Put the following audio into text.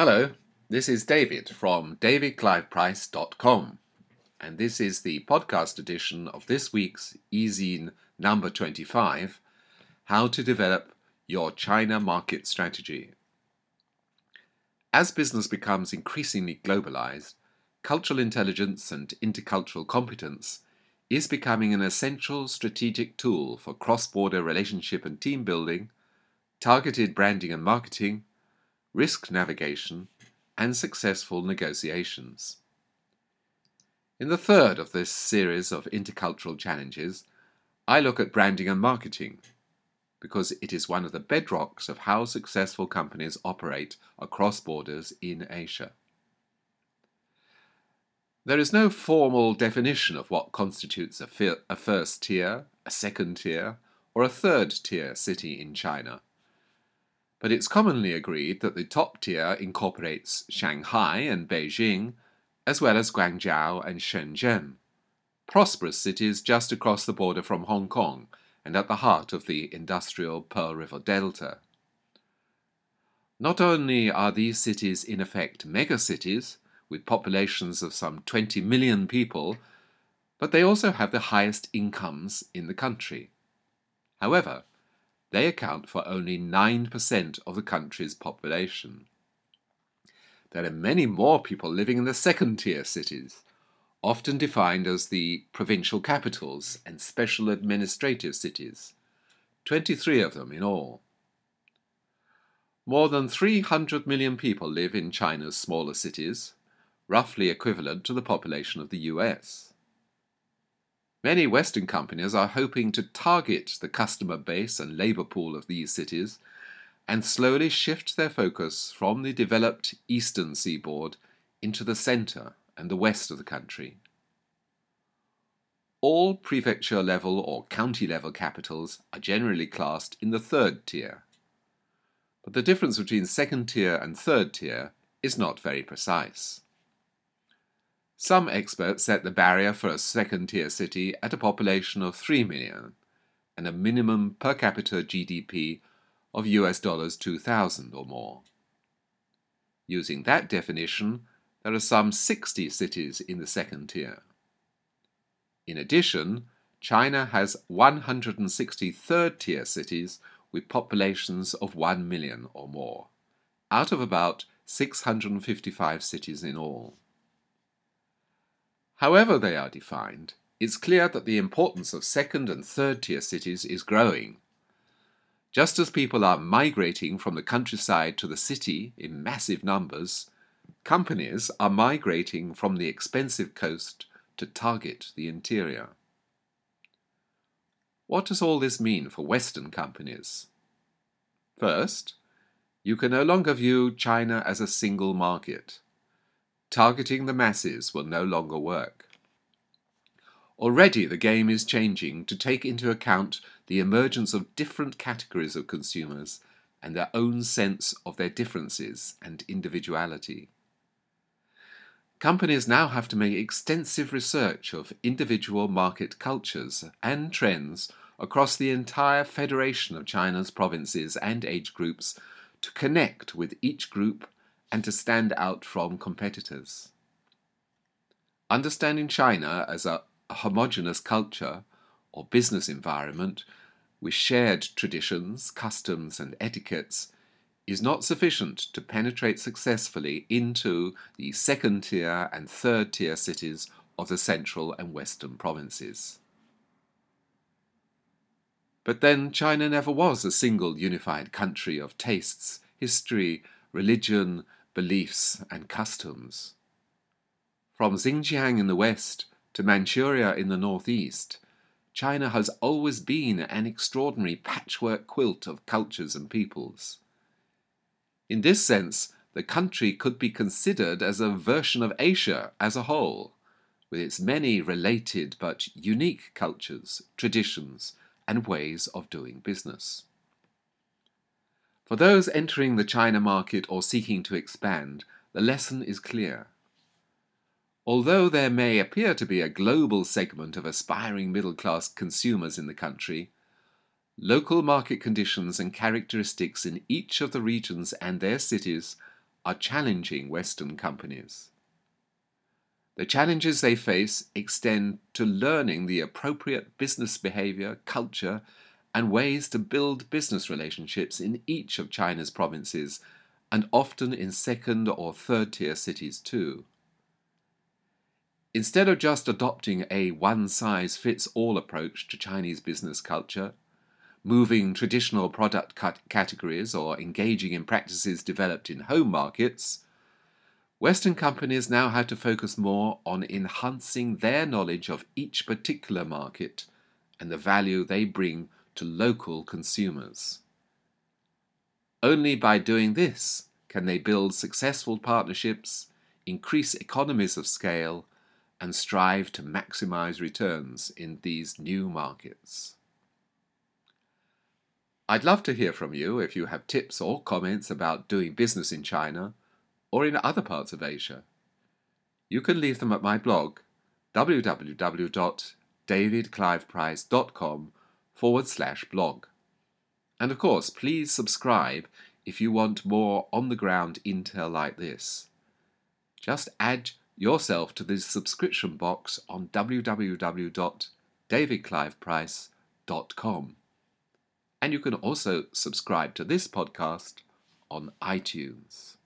Hello, this is David from davidcliveprice.com, and this is the podcast edition of this week's eZine number 25 How to Develop Your China Market Strategy. As business becomes increasingly globalized, cultural intelligence and intercultural competence is becoming an essential strategic tool for cross border relationship and team building, targeted branding and marketing risk navigation, and successful negotiations. In the third of this series of intercultural challenges, I look at branding and marketing because it is one of the bedrocks of how successful companies operate across borders in Asia. There is no formal definition of what constitutes a, first tier, a second tier, or a third tier city in China but it's commonly agreed that the top tier incorporates Shanghai and Beijing, as well as Guangzhou and Shenzhen, prosperous cities just across the border from Hong Kong and at the heart of the industrial Pearl River Delta. Not only are these cities in effect megacities, with populations of some 20 million people, but they also have the highest incomes in the country. However, they account for only 9% of the country's population. There are many more people living in the second tier cities, often defined as the provincial capitals and special administrative cities, 23 of them in all. More than 300 million people live in China's smaller cities, roughly equivalent to the population of the US. Many Western companies are hoping to target the customer base and labor pool of these cities and slowly shift their focus from the developed eastern seaboard into the center and the west of the country. All prefecture level or county level capitals are generally classed in the third tier. But the difference between second tier and third tier is not very precise. Some experts set the barrier for a second tier city at a population of 3 million and a minimum per capita GDP of US dollars 2000 or more. Using that definition, there are some 60 cities in the second tier. In addition, China has 160 third tier cities with populations of 1 million or more, out of about 655 cities in all. However they are defined, it's clear that the importance of second and third tier cities is growing. Just as people are migrating from the countryside to the city in massive numbers, companies are migrating from the expensive coast to target the interior. What does all this mean for Western companies? First, you can no longer view China as a single market targeting the masses will no longer work. Already the game is changing to take into account the emergence of different categories of consumers and their own sense of their differences and individuality. Companies now have to make extensive research of individual market cultures and trends across the entire federation of China's provinces and age groups to connect with each group and to stand out from competitors. Understanding China as a homogeneous culture or business environment with shared traditions, customs, and etiquettes is not sufficient to penetrate successfully into the second tier and third tier cities of the central and western provinces. But then China never was a single unified country of tastes, history, religion, beliefs, and customs. From Xinjiang in the west to Manchuria in the northeast, China has always been an extraordinary patchwork quilt of cultures and peoples. In this sense, the country could be considered as a version of Asia as a whole, with its many related but unique cultures, traditions, and ways of doing business. For those entering the China market or seeking to expand, the lesson is clear. Although there may appear to be a global segment of aspiring middle class consumers in the country, local market conditions and characteristics in each of the regions and their cities are challenging Western companies. The challenges they face extend to learning the appropriate business behavior, culture, and ways to build business relationships in each of China's provinces, and often in second or third tier cities too. Instead of just adopting a one size fits all approach to Chinese business culture, moving traditional product categories or engaging in practices developed in home markets, Western companies now have to focus more on enhancing their knowledge of each particular market and the value they bring to local consumers. Only by doing this can they build successful partnerships, increase economies of scale, and strive to maximize returns in these new markets. I'd love to hear from you if you have tips or comments about doing business in China or in other parts of Asia. You can leave them at my blog www.davidcliveprice.com forward slash blog. And of course, please subscribe if you want more on the ground intel like this. Just add yourself to the subscription box on www.davidcliveprice.com. And you can also subscribe to this podcast on iTunes.